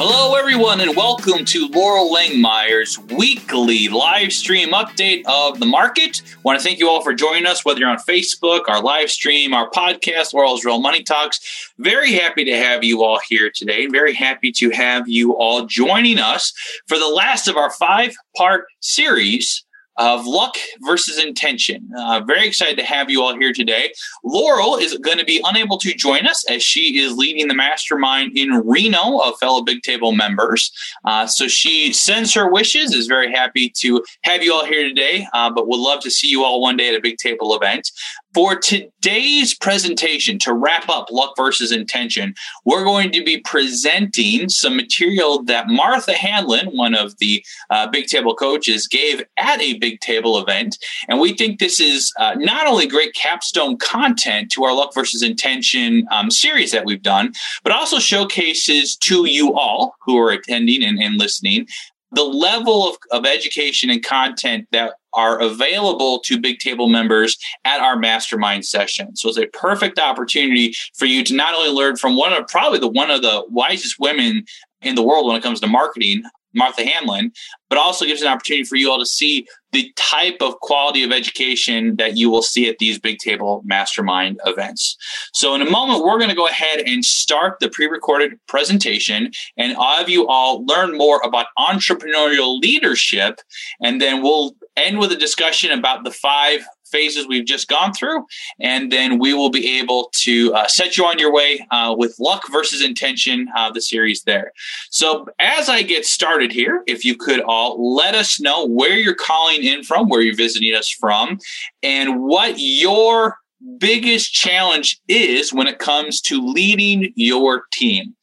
Hello, everyone, and welcome to Loral Langemeier's weekly live stream update of the market. I want to thank you all for joining us, whether you're on Facebook, our live stream, our podcast, Loral's Real Money Talks. Very happy to have you all here today. Very happy to have you all joining us for the last of our five part series of luck versus intention. Uh, very excited to have you all here today. Loral is going to be unable to join us as she is leading the mastermind in Reno of fellow Big Table members. Uh, so she sends her wishes, is very happy to have you all here today, uh, but would love to see you all one day at a Big Table event. For today's presentation, to wrap up luck versus intention, we're going to be presenting some material that Martha Hanlon, one of the uh, Big Table coaches, gave at a Big Table event. And we think this is uh, not only great capstone content to our luck versus intention um, series that we've done, but also showcases to you all who are attending and, and listening the level of, of education and content that are available to Big Table members at our mastermind session. So it's a perfect opportunity for you to not only learn from one of probably the one of the wisest women in the world when it comes to marketing, Martha Hanlon, but also gives an opportunity for you all to see the type of quality of education that you will see at these big table mastermind events. So in a moment, we're going to go ahead and start the pre-recorded presentation and have you all learn more about entrepreneurial leadership. And then we'll end with a discussion about the five phases we've just gone through, and then we will be able to uh, set you on your way uh, with luck versus intention, uh, the series there. So, as I get started here, if you could all let us know where you're calling in from, where you're visiting us from, and what your biggest challenge is when it comes to leading your team.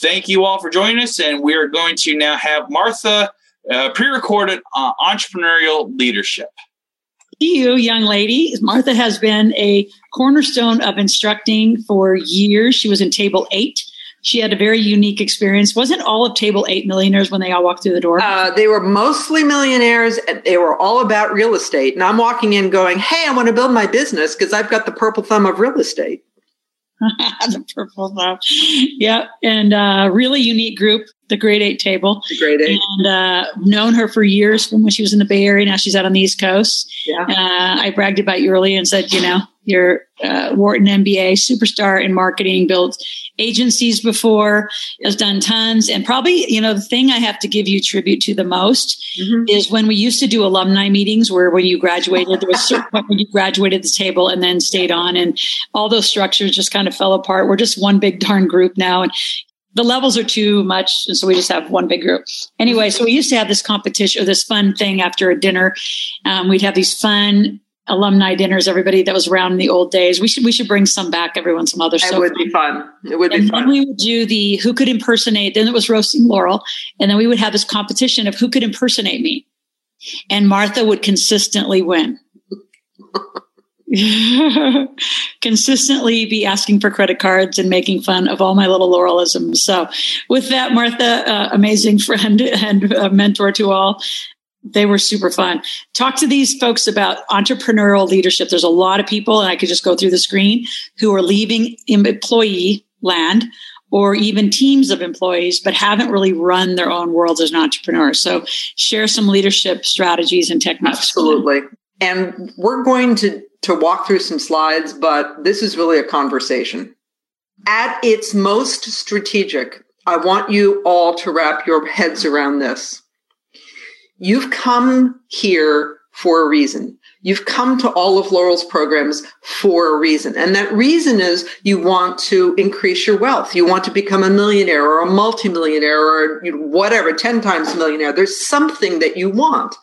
Thank you all for joining us, and we are going to now have Martha uh, pre recorded uh, entrepreneurial leadership you, young lady. Martha has been a cornerstone of instructing for years. She was in table eight. She had a very unique experience. Wasn't all of table eight millionaires when they all walked through the door? Uh, they were mostly millionaires. They were all about real estate. And I'm walking in going, Hey, I want to build my business because I've got the purple thumb of real estate. the purple thumb. Yeah. And uh, really unique group the grade eight table. The grade eight. And uh, known her for years from when she was in the Bay Area. Now she's out on the East Coast. Yeah. Uh, I bragged about you earlier and said, you know, you're uh, Wharton MBA superstar in marketing, built agencies before, has done tons. And probably, you know, the thing I have to give you tribute to the most mm-hmm. is when we used to do alumni meetings where when you graduated, there was a certain point when you graduated the table and then stayed on and all those structures just kind of fell apart. We're just one big darn group now. And the levels are too much. And so we just have one big group. Anyway, so we used to have this competition or this fun thing after a dinner. Um, we'd have these fun alumni dinners, everybody that was around in the old days. We should we should bring some back, everyone, some other stuff. It would be fun. It would and be fun. Then we would do the who could impersonate, then it was roasting Loral, And then we would have this competition of who could impersonate me. And Martha would consistently win. consistently be asking for credit cards and making fun of all my little laurelisms. So, with that, Martha, uh, amazing friend and uh, mentor to all. They were super fun. Talk to these folks about entrepreneurial leadership. There's a lot of people, and I could just go through the screen, who are leaving employee land or even teams of employees, but haven't really run their own worlds as an entrepreneur. So, share some leadership strategies and techniques. Absolutely. And we're going to to walk through some slides, but this is really a conversation. At its most strategic, I want you all to wrap your heads around this. You've come here for a reason. You've come to all of Loral's programs for a reason. And that reason is you want to increase your wealth. You want to become a millionaire or a multimillionaire or whatever, 10 times millionaire. There's something that you want.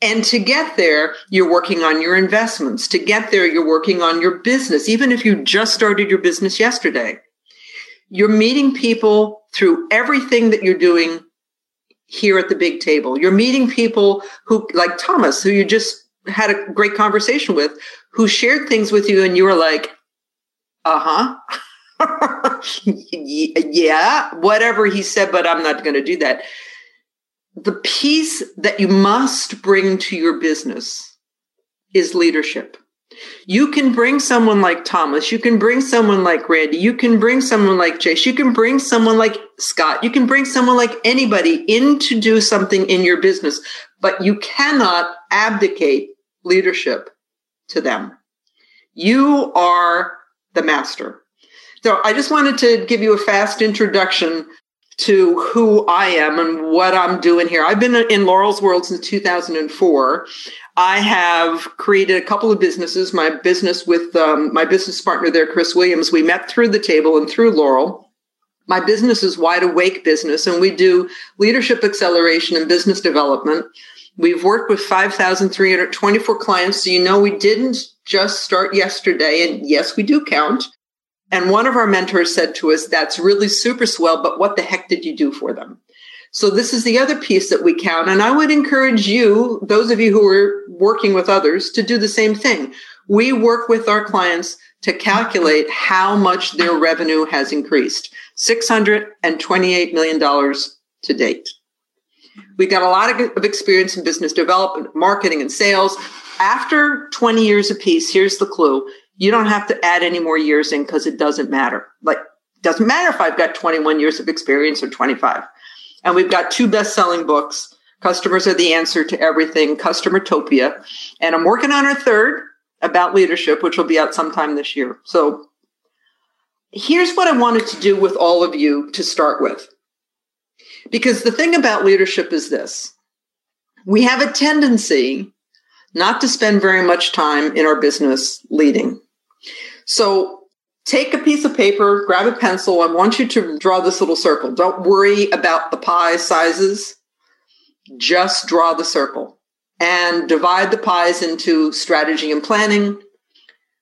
And to get there, you're working on your investments. To get there, you're working on your business, even if you just started your business yesterday. You're meeting people through everything that you're doing here at the big table. You're meeting people who, like Thomas, who you just had a great conversation with, who shared things with you, and you were like, uh huh. yeah, whatever he said, but I'm not going to do that. The piece that you must bring to your business is leadership. You can bring someone like Thomas. You can bring someone like Randy. You can bring someone like Jace. You can bring someone like Scott. You can bring someone like anybody in to do something in your business, but you cannot abdicate leadership to them. You are the master. So I just wanted to give you a fast introduction to who I am and what I'm doing here. I've been in Loral's World since 2004. I have created a couple of businesses. My business with um, my business partner there, Chris Williams, we met through the table and through Loral. My business is Wide Awake Business, and we do leadership acceleration and business development. We've worked with 5,324 clients. So, you know, we didn't just start yesterday. And yes, we do count. And one of our mentors said to us, That's really super swell, but what the heck did you do for them? So this is the other piece that we count. And I would encourage you, those of you who are working with others, to do the same thing. We work with our clients to calculate how much their revenue has increased. $628 million to date. We got a lot of experience in business development, marketing, and sales. After 20 years apiece, here's the clue. You don't have to add any more years in because it doesn't matter. Like, doesn't matter if I've got 21 years of experience or 25. And we've got two best selling books. Customers are the answer to everything, Customertopia. And I'm working on our third about leadership, which will be out sometime this year. So here's what I wanted to do with all of you to start with. Because the thing about leadership is this we have a tendency not to spend very much time in our business leading. So take a piece of paper, grab a pencil. I want you to draw this little circle. Don't worry about the pie sizes. Just draw the circle and divide the pies into strategy and planning,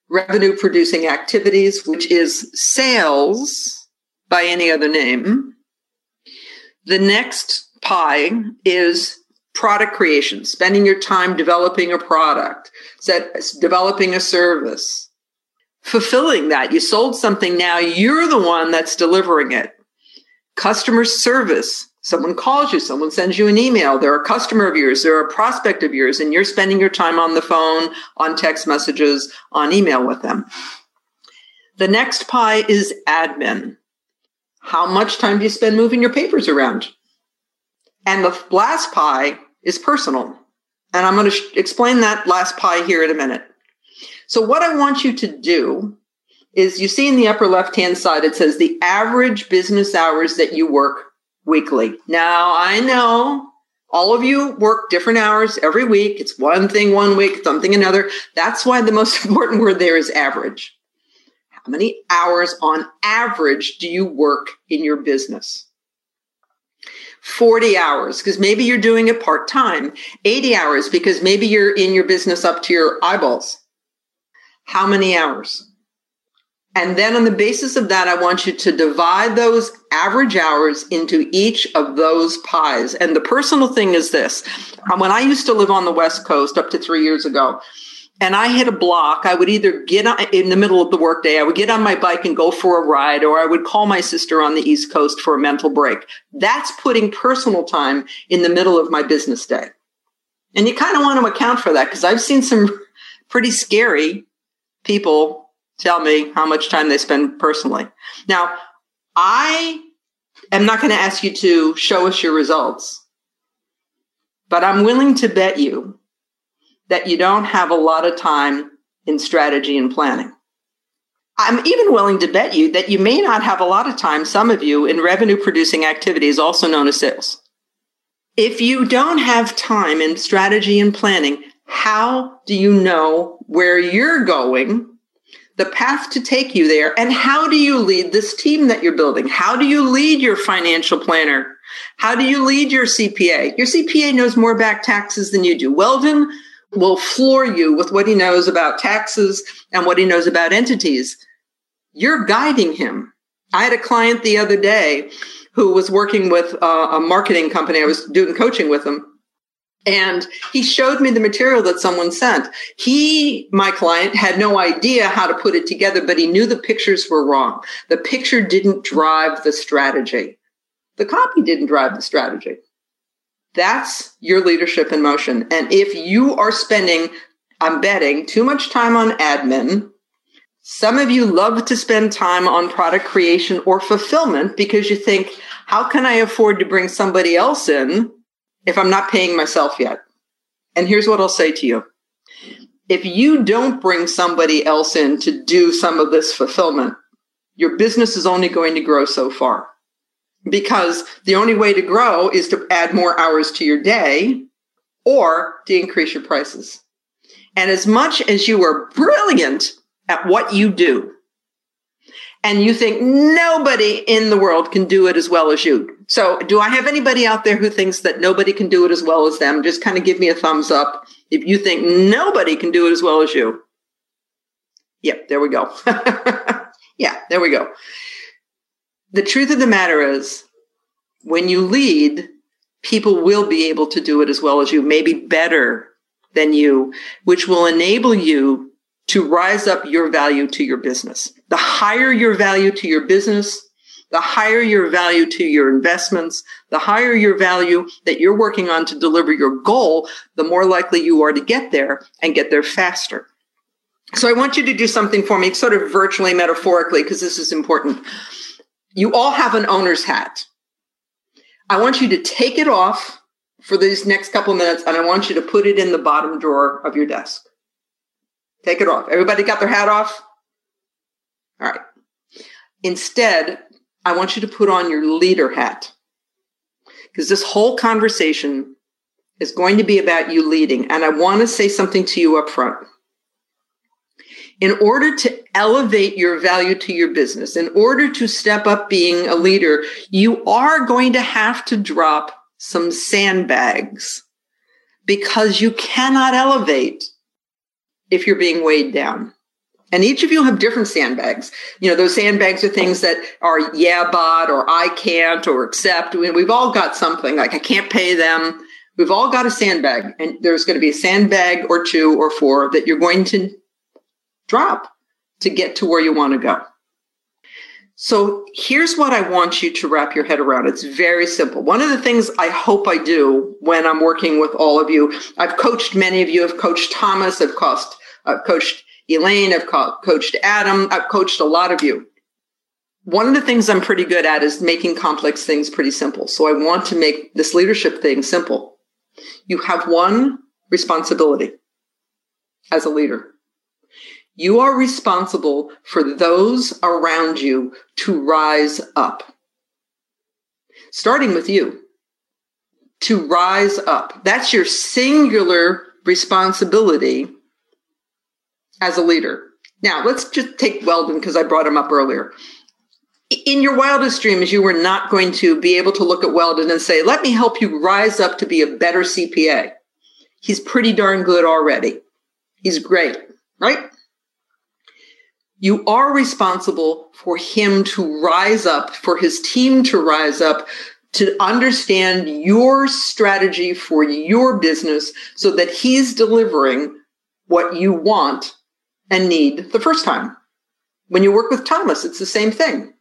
revenue producing activities, which is sales by any other name. The next pie is product creation, spending your time developing a product, developing a service, fulfilling that. You sold something now, you're the one that's delivering it. Customer service. Someone calls you, someone sends you an email, they're a customer of yours, they're a prospect of yours, and you're spending your time on the phone, on text messages, on email with them. The next pie is admin. How much time do you spend moving your papers around? And the last pie is personal. And I'm going to sh- explain that last pie here in a minute. So what I want you to do is you see in the upper left hand side, it says the average business hours that you work weekly. Now I know all of you work different hours every week. It's one thing one week, something another. That's why the most important word there is average. How many hours on average do you work in your business? 40 hours because maybe you're doing it part time, 80 hours because maybe you're in your business up to your eyeballs how many hours? And then on the basis of that, I want you to divide those average hours into each of those pies. And the personal thing is this. When I used to live on the West Coast up to three years ago, and I hit a block, I would either get in the middle of the workday, I would get on my bike and go for a ride, or I would call my sister on the East Coast for a mental break. That's putting personal time in the middle of my business day. And you kind of want to account for that because I've seen some pretty scary people tell me how much time they spend personally. Now, I am not going to ask you to show us your results, but I'm willing to bet you that you don't have a lot of time in strategy and planning. I'm even willing to bet you that you may not have a lot of time, some of you, in revenue producing activities, also known as sales. If you don't have time in strategy and planning, how do you know where you're going, the path to take you there, and how do you lead this team that you're building? How do you lead your financial planner? How do you lead your CPA? Your CPA knows more about taxes than you do. Weldon will floor you with what he knows about taxes and what he knows about entities. You're guiding him. I had a client the other day who was working with uh, a marketing company. I was doing coaching with him. And he showed me the material that someone sent. He, my client, had no idea how to put it together, but he knew the pictures were wrong. The picture didn't drive the strategy. The copy didn't drive the strategy. That's your leadership in motion. And if you are spending, I'm betting, too much time on admin, some of you love to spend time on product creation or fulfillment because you think, how can I afford to bring somebody else in if I'm not paying myself yet? And here's what I'll say to you. If you don't bring somebody else in to do some of this fulfillment, your business is only going to grow so far because the only way to grow is to add more hours to your day or to increase your prices. And as much as you are brilliant at what you do, and you think nobody in the world can do it as well as you. So, do I have anybody out there who thinks that nobody can do it as well as them? Just kind of give me a thumbs up if you think nobody can do it as well as you. Yep, there we go. yeah, there we go the truth of the matter is, when you lead, people will be able to do it as well as you, maybe better than you, which will enable you to rise up your value to your business. The higher your value to your business, the higher your value to your investments, the higher your value that you're working on to deliver your goal, the more likely you are to get there and get there faster. So I want you to do something for me, sort of virtually metaphorically, because this is important you all have an owner's hat. I want you to take it off for these next couple minutes and I want you to put it in the bottom drawer of your desk. Take it off. Everybody got their hat off? All right. Instead, I want you to put on your leader hat because this whole conversation is going to be about you leading. And I want to say something to you up front in order to elevate your value to your business, in order to step up being a leader, you are going to have to drop some sandbags because you cannot elevate if you're being weighed down. And each of you have different sandbags. You know, those sandbags are things that are yeah, but, or I can't, or accept. We've all got something like I can't pay them. We've all got a sandbag, and there's going to be a sandbag or two or four that you're going to drop to get to where you want to go. So here's what I want you to wrap your head around. It's very simple. One of the things I hope I do when I'm working with all of you, I've coached many of you. I've coached Thomas. I've coached, I've coached Elaine. I've co- coached Adam. I've coached a lot of you. One of the things I'm pretty good at is making complex things pretty simple. So I want to make this leadership thing simple. You have one responsibility as a leader. You are responsible for those around you to rise up. Starting with you. To rise up. That's your singular responsibility as a leader. Now, let's just take Weldon because I brought him up earlier. In your wildest dreams, you were not going to be able to look at Weldon and say, let me help you rise up to be a better CPA. He's pretty darn good already. He's great, right? you are responsible for him to rise up, for his team to rise up, to understand your strategy for your business so that he's delivering what you want and need the first time. When you work with Thomas, it's the same thing.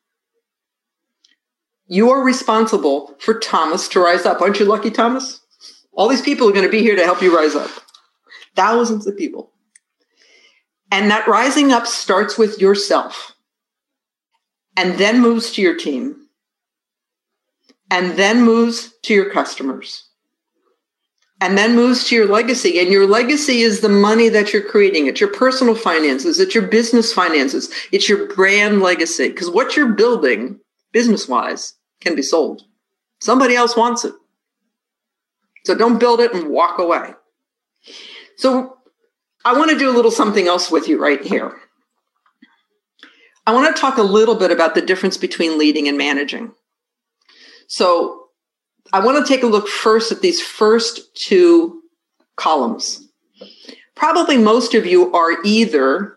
You are responsible for Thomas to rise up. Aren't you lucky, Thomas? All these people are going to be here to help you rise up. Thousands of people. And that rising up starts with yourself and then moves to your team and then moves to your customers and then moves to your legacy. And your legacy is the money that you're creating. It's your personal finances. It's your business finances. It's your brand legacy. Because what you're building business wise can be sold. Somebody else wants it. So don't build it and walk away. So I want to do a little something else with you right here. I want to talk a little bit about the difference between leading and managing. So I want to take a look first at these first two columns. Probably most of you are either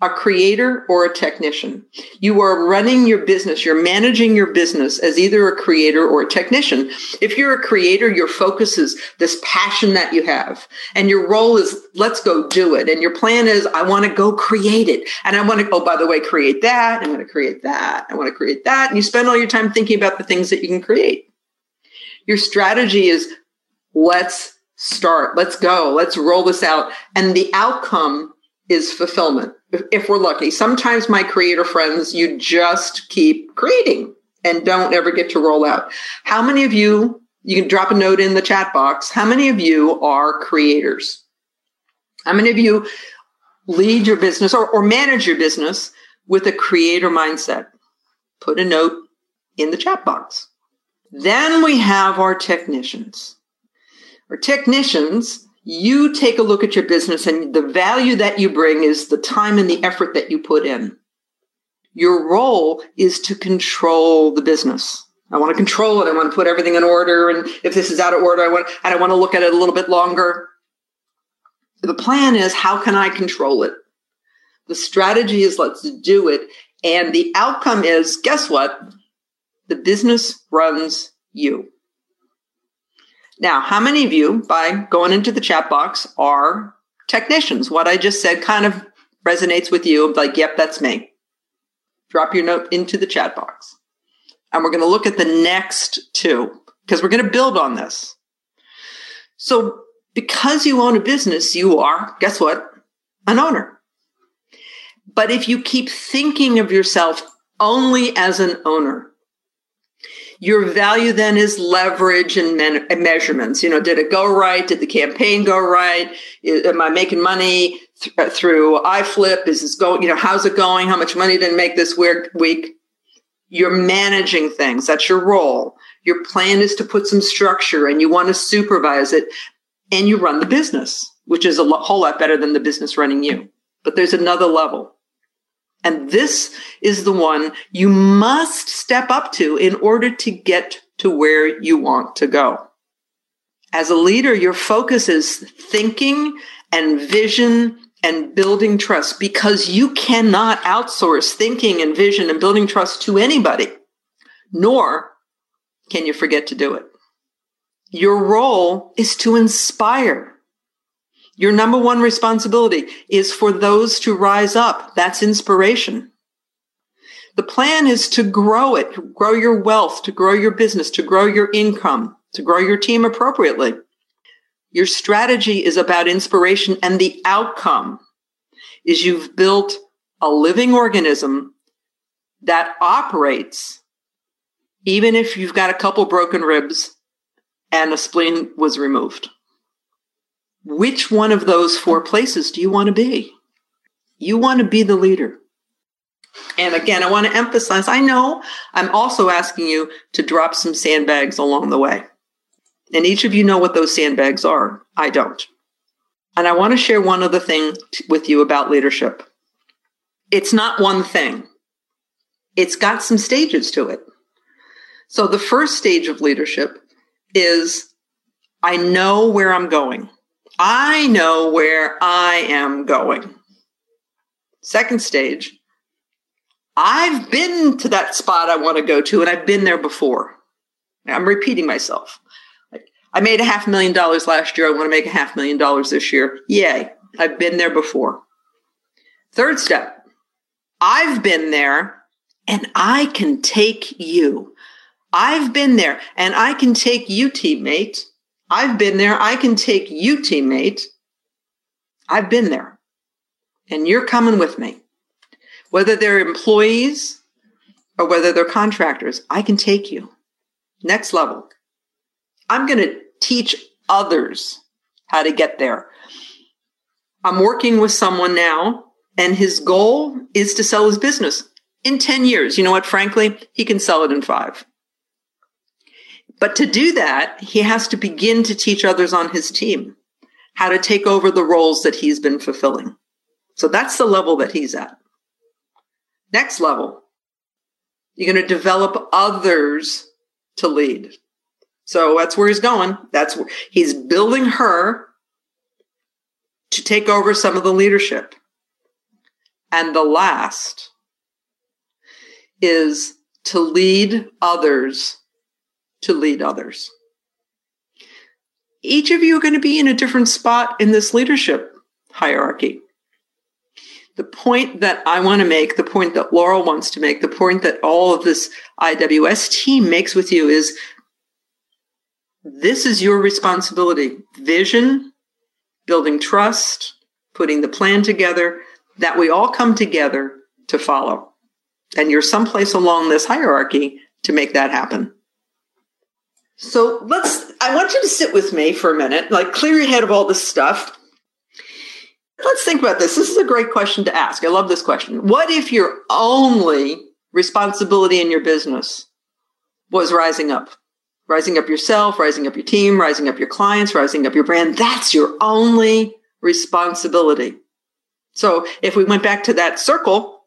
a creator or a technician. You are running your business, you're managing your business as either a creator or a technician. If you're a creator, your focus is this passion that you have, and your role is let's go do it. And your plan is I want to go create it. And I want to, oh, by the way, create that. I'm going to create that. I want to create that. And you spend all your time thinking about the things that you can create. Your strategy is let's start, let's go, let's roll this out. And the outcome is fulfillment if we're lucky. Sometimes my creator friends, you just keep creating and don't ever get to roll out. How many of you, you can drop a note in the chat box, how many of you are creators? How many of you lead your business or, or manage your business with a creator mindset? Put a note in the chat box. Then we have our technicians. Our technicians you take a look at your business and the value that you bring is the time and the effort that you put in. Your role is to control the business. I want to control it. I want to put everything in order. And if this is out of order, I want, and I want to look at it a little bit longer. The plan is how can I control it? The strategy is let's do it. And the outcome is guess what? The business runs you. Now, how many of you, by going into the chat box, are technicians? What I just said kind of resonates with you. Like, yep, that's me. Drop your note into the chat box. And we're going to look at the next two because we're going to build on this. So, because you own a business, you are, guess what? An owner. But if you keep thinking of yourself only as an owner, your value then is leverage and, men- and measurements. You know, did it go right? Did the campaign go right? Is, am I making money th- uh, through iFlip? Is this going, you know, how's it going? How much money did it make this week? You're managing things. That's your role. Your plan is to put some structure and you want to supervise it and you run the business, which is a whole lot better than the business running you. But there's another level. And this is the one you must step up to in order to get to where you want to go. As a leader, your focus is thinking and vision and building trust because you cannot outsource thinking and vision and building trust to anybody, nor can you forget to do it. Your role is to inspire your number one responsibility is for those to rise up. That's inspiration. The plan is to grow it, to grow your wealth, to grow your business, to grow your income, to grow your team appropriately. Your strategy is about inspiration and the outcome is you've built a living organism that operates even if you've got a couple broken ribs and a spleen was removed. Which one of those four places do you want to be? You want to be the leader. And again, I want to emphasize I know I'm also asking you to drop some sandbags along the way. And each of you know what those sandbags are. I don't. And I want to share one other thing t- with you about leadership. It's not one thing, it's got some stages to it. So the first stage of leadership is I know where I'm going. I know where I am going. Second stage, I've been to that spot I want to go to, and I've been there before. I'm repeating myself. I made a half million dollars last year. I want to make a half million dollars this year. Yay. I've been there before. Third step, I've been there and I can take you. I've been there and I can take you, teammate, I've been there. I can take you, teammate. I've been there. And you're coming with me. Whether they're employees or whether they're contractors, I can take you. Next level. I'm going to teach others how to get there. I'm working with someone now, and his goal is to sell his business in 10 years. You know what? Frankly, he can sell it in five. But to do that, he has to begin to teach others on his team how to take over the roles that he's been fulfilling. So that's the level that he's at. Next level, you're going to develop others to lead. So that's where he's going. That's where he's building her to take over some of the leadership. And the last is to lead others to lead others. Each of you are going to be in a different spot in this leadership hierarchy. The point that I want to make, the point that Loral wants to make, the point that all of this IWS team makes with you is this is your responsibility. Vision, building trust, putting the plan together, that we all come together to follow. And you're someplace along this hierarchy to make that happen. So let's, I want you to sit with me for a minute, like clear your head of all this stuff. Let's think about this. This is a great question to ask. I love this question. What if your only responsibility in your business was rising up? Rising up yourself, rising up your team, rising up your clients, rising up your brand. That's your only responsibility. So if we went back to that circle,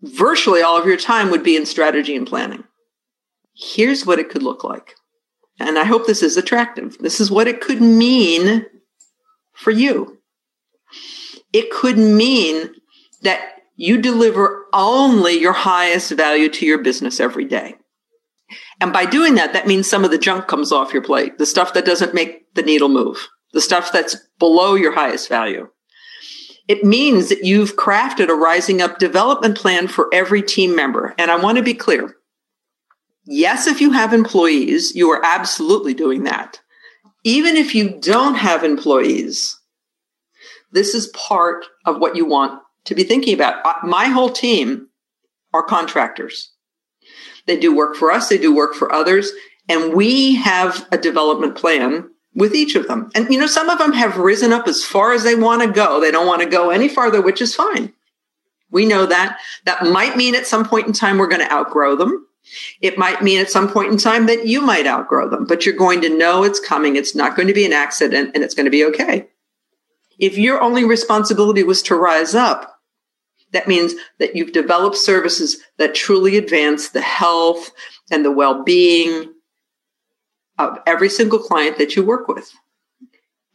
virtually all of your time would be in strategy and planning. Here's what it could look like. And I hope this is attractive. This is what it could mean for you. It could mean that you deliver only your highest value to your business every day. And by doing that, that means some of the junk comes off your plate, the stuff that doesn't make the needle move, the stuff that's below your highest value. It means that you've crafted a rising up development plan for every team member. And I want to be clear. Yes, if you have employees, you are absolutely doing that. Even if you don't have employees, this is part of what you want to be thinking about. My whole team are contractors. They do work for us, they do work for others, and we have a development plan with each of them. And, you know, some of them have risen up as far as they want to go. They don't want to go any farther, which is fine. We know that. That might mean at some point in time we're going to outgrow them. It might mean at some point in time that you might outgrow them, but you're going to know it's coming. It's not going to be an accident and it's going to be okay. If your only responsibility was to rise up, that means that you've developed services that truly advance the health and the well-being of every single client that you work with.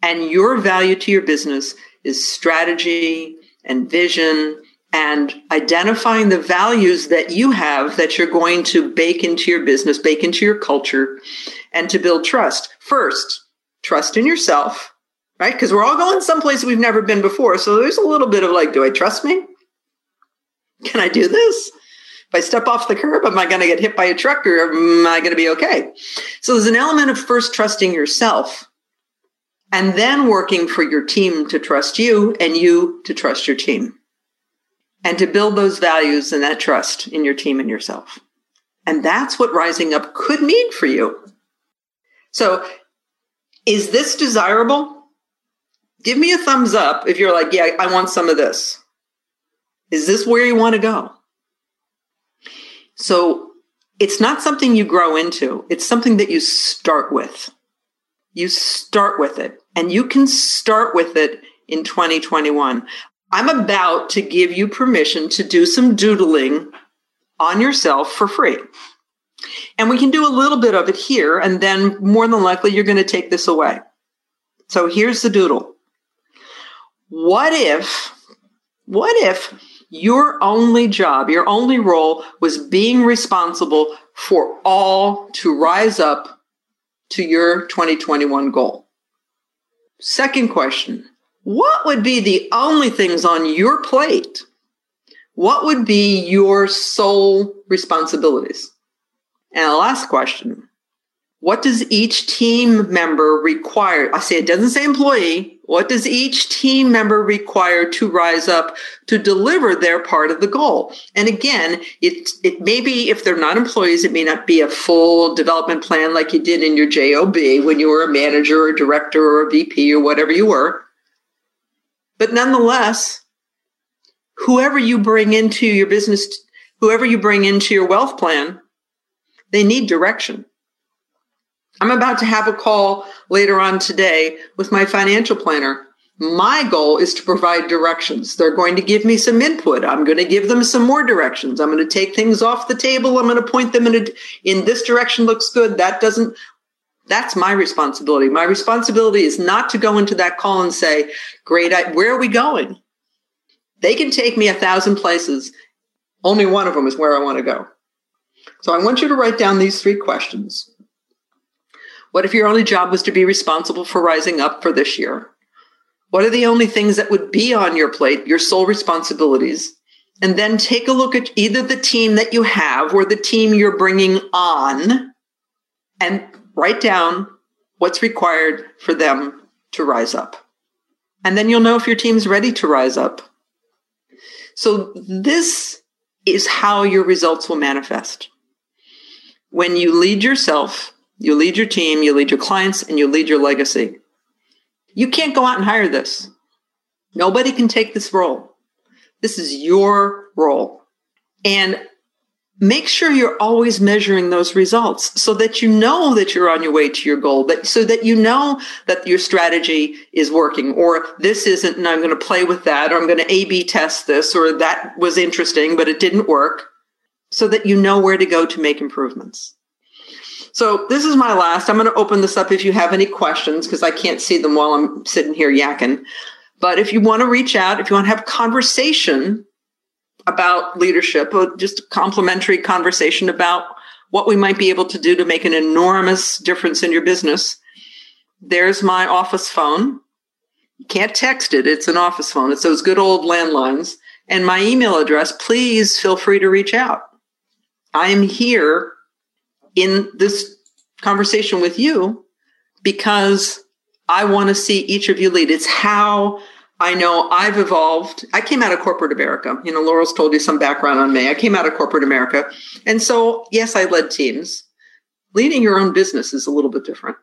And your value to your business is strategy and vision and identifying the values that you have that you're going to bake into your business, bake into your culture, and to build trust. First, trust in yourself, right? Because we're all going someplace we've never been before. So there's a little bit of like, do I trust me? Can I do this? If I step off the curb, am I going to get hit by a truck or am I going to be okay? So there's an element of first trusting yourself and then working for your team to trust you and you to trust your team and to build those values and that trust in your team and yourself. And that's what rising up could mean for you. So is this desirable? Give me a thumbs up if you're like, yeah, I want some of this. Is this where you want to go? So it's not something you grow into. It's something that you start with. You start with it and you can start with it in 2021. I'm about to give you permission to do some doodling on yourself for free. And we can do a little bit of it here, and then more than likely, you're going to take this away. So here's the doodle. What if, what if your only job, your only role was being responsible for all to rise up to your 2021 goal? Second question what would be the only things on your plate? What would be your sole responsibilities? And the last question What does each team member require? I say it doesn't say employee. What does each team member require to rise up to deliver their part of the goal? And again, it, it may be, if they're not employees, it may not be a full development plan like you did in your JOB when you were a manager or director or a VP or whatever you were. But nonetheless, whoever you bring into your business, whoever you bring into your wealth plan, they need direction. I'm about to have a call later on today with my financial planner. My goal is to provide directions. They're going to give me some input. I'm going to give them some more directions. I'm going to take things off the table. I'm going to point them in a, in this direction looks good. That doesn't that's my responsibility. My responsibility is not to go into that call and say, great, I, where are we going? They can take me a thousand places. Only one of them is where I want to go. So I want you to write down these three questions. What if your only job was to be responsible for rising up for this year? What are the only things that would be on your plate, your sole responsibilities? And then take a look at either the team that you have or the team you're bringing on and write down what's required for them to rise up. And then you'll know if your team's ready to rise up. So this is how your results will manifest. When you lead yourself, you lead your team, you lead your clients, and you lead your legacy. You can't go out and hire this. Nobody can take this role. This is your role. And make sure you're always measuring those results so that you know that you're on your way to your goal, but so that you know that your strategy is working or this isn't, and I'm going to play with that, or I'm going to A B test this, or that was interesting, but it didn't work, so that you know where to go to make improvements. So this is my last. I'm going to open this up if you have any questions because I can't see them while I'm sitting here yakking. But if you want to reach out, if you want to have conversation about leadership, or just a complimentary conversation about what we might be able to do to make an enormous difference in your business, there's my office phone. You can't text it. It's an office phone. It's those good old landlines. And my email address, please feel free to reach out. I am here in this conversation with you because I want to see each of you lead. It's how I know I've evolved. I came out of corporate America. You know, Loral's told you some background on me. I came out of corporate America. And so, yes, I led teams. Leading your own business is a little bit different.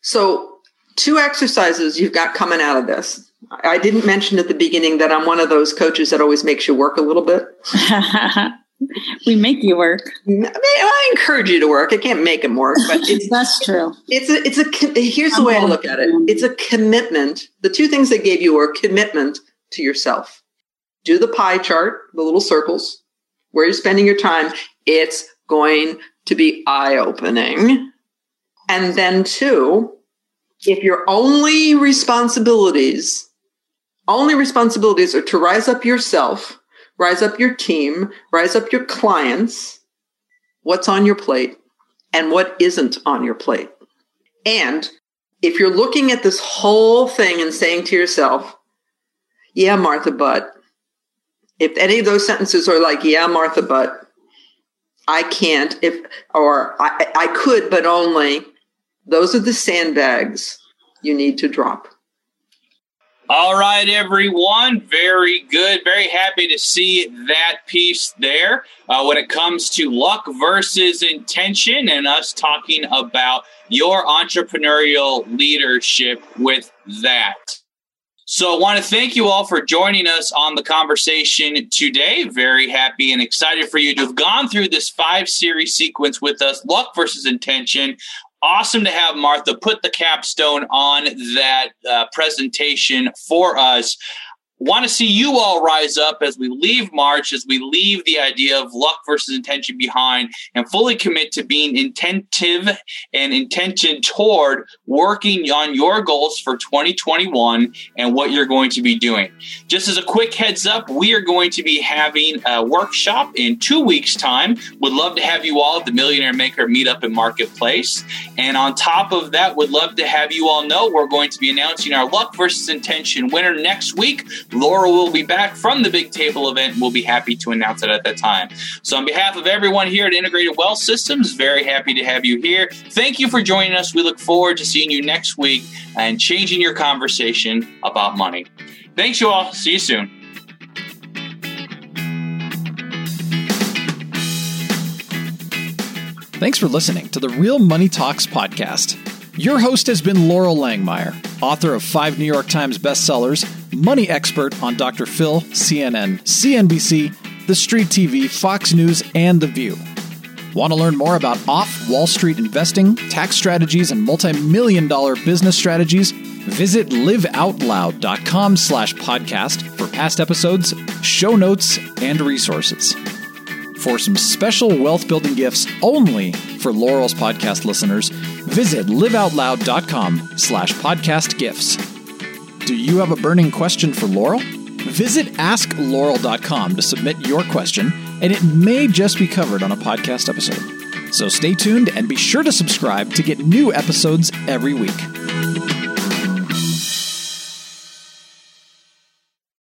So, two exercises you've got coming out of this. I didn't mention at the beginning that I'm one of those coaches that always makes you work a little bit. we make you work. Mm, I, mean, I encourage you to work. I can't make them work, but it's, that's true. It's a, it's a, here's the way I look at it. It's a commitment. The two things they gave you were commitment to yourself. Do the pie chart, the little circles, where you're spending your time. It's going to be eye opening. And then two, if your only responsibilities, only responsibilities are to rise up yourself rise up your team, rise up your clients, what's on your plate and what isn't on your plate. And if you're looking at this whole thing and saying to yourself, yeah, Martha, but if any of those sentences are like, yeah, Martha, but I can't, if, or I, I could, but only, those are the sandbags you need to drop. All right, everyone. Very good. Very happy to see that piece there. Uh, when it comes to luck versus intention, and us talking about your entrepreneurial leadership with that. So, I want to thank you all for joining us on the conversation today. Very happy and excited for you to have gone through this five series sequence with us luck versus intention awesome to have Martha put the capstone on that uh, presentation for us want to see you all rise up as we leave March, as we leave the idea of luck versus intention behind and fully commit to being intentive and intention toward working on your goals for 2021 and what you're going to be doing. Just as a quick heads up, we are going to be having a workshop in two weeks' time. Would love to have you all at the Millionaire Maker Meetup and Marketplace. And on top of that, would love to have you all know we're going to be announcing our luck versus intention winner next week. Laura will be back from the big table event. We'll be happy to announce it at that time. So, on behalf of everyone here at Integrated Wealth Systems, very happy to have you here. Thank you for joining us. We look forward to seeing you next week and changing your conversation about money. Thanks, you all. See you soon. Thanks for listening to the Real Money Talks podcast. Your host has been Loral Langemeier, author of five New York Times bestsellers, money expert on Dr. Phil, CNN, CNBC, The Street TV, Fox News, and The View. Want to learn more about off Wall Street investing, tax strategies, and multi-million dollar business strategies? Visit liveoutloud.com slash podcast for past episodes, show notes, and resources. For some special wealth building gifts only for Loral's podcast listeners, visit liveoutloud.com slash podcast gifts. Do you have a burning question for Loral? Visit askloral.com to submit your question, and it may just be covered on a podcast episode. So stay tuned and be sure to subscribe to get new episodes every week.